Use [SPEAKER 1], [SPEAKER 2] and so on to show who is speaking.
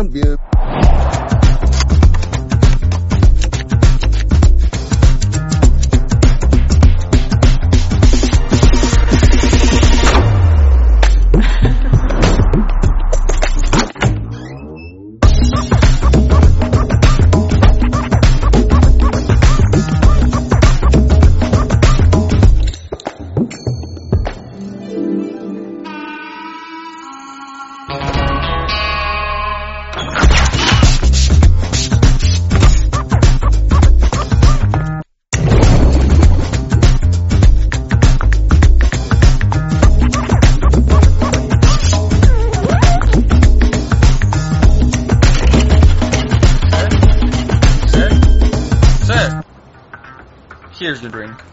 [SPEAKER 1] Câmbio. Here's the drink.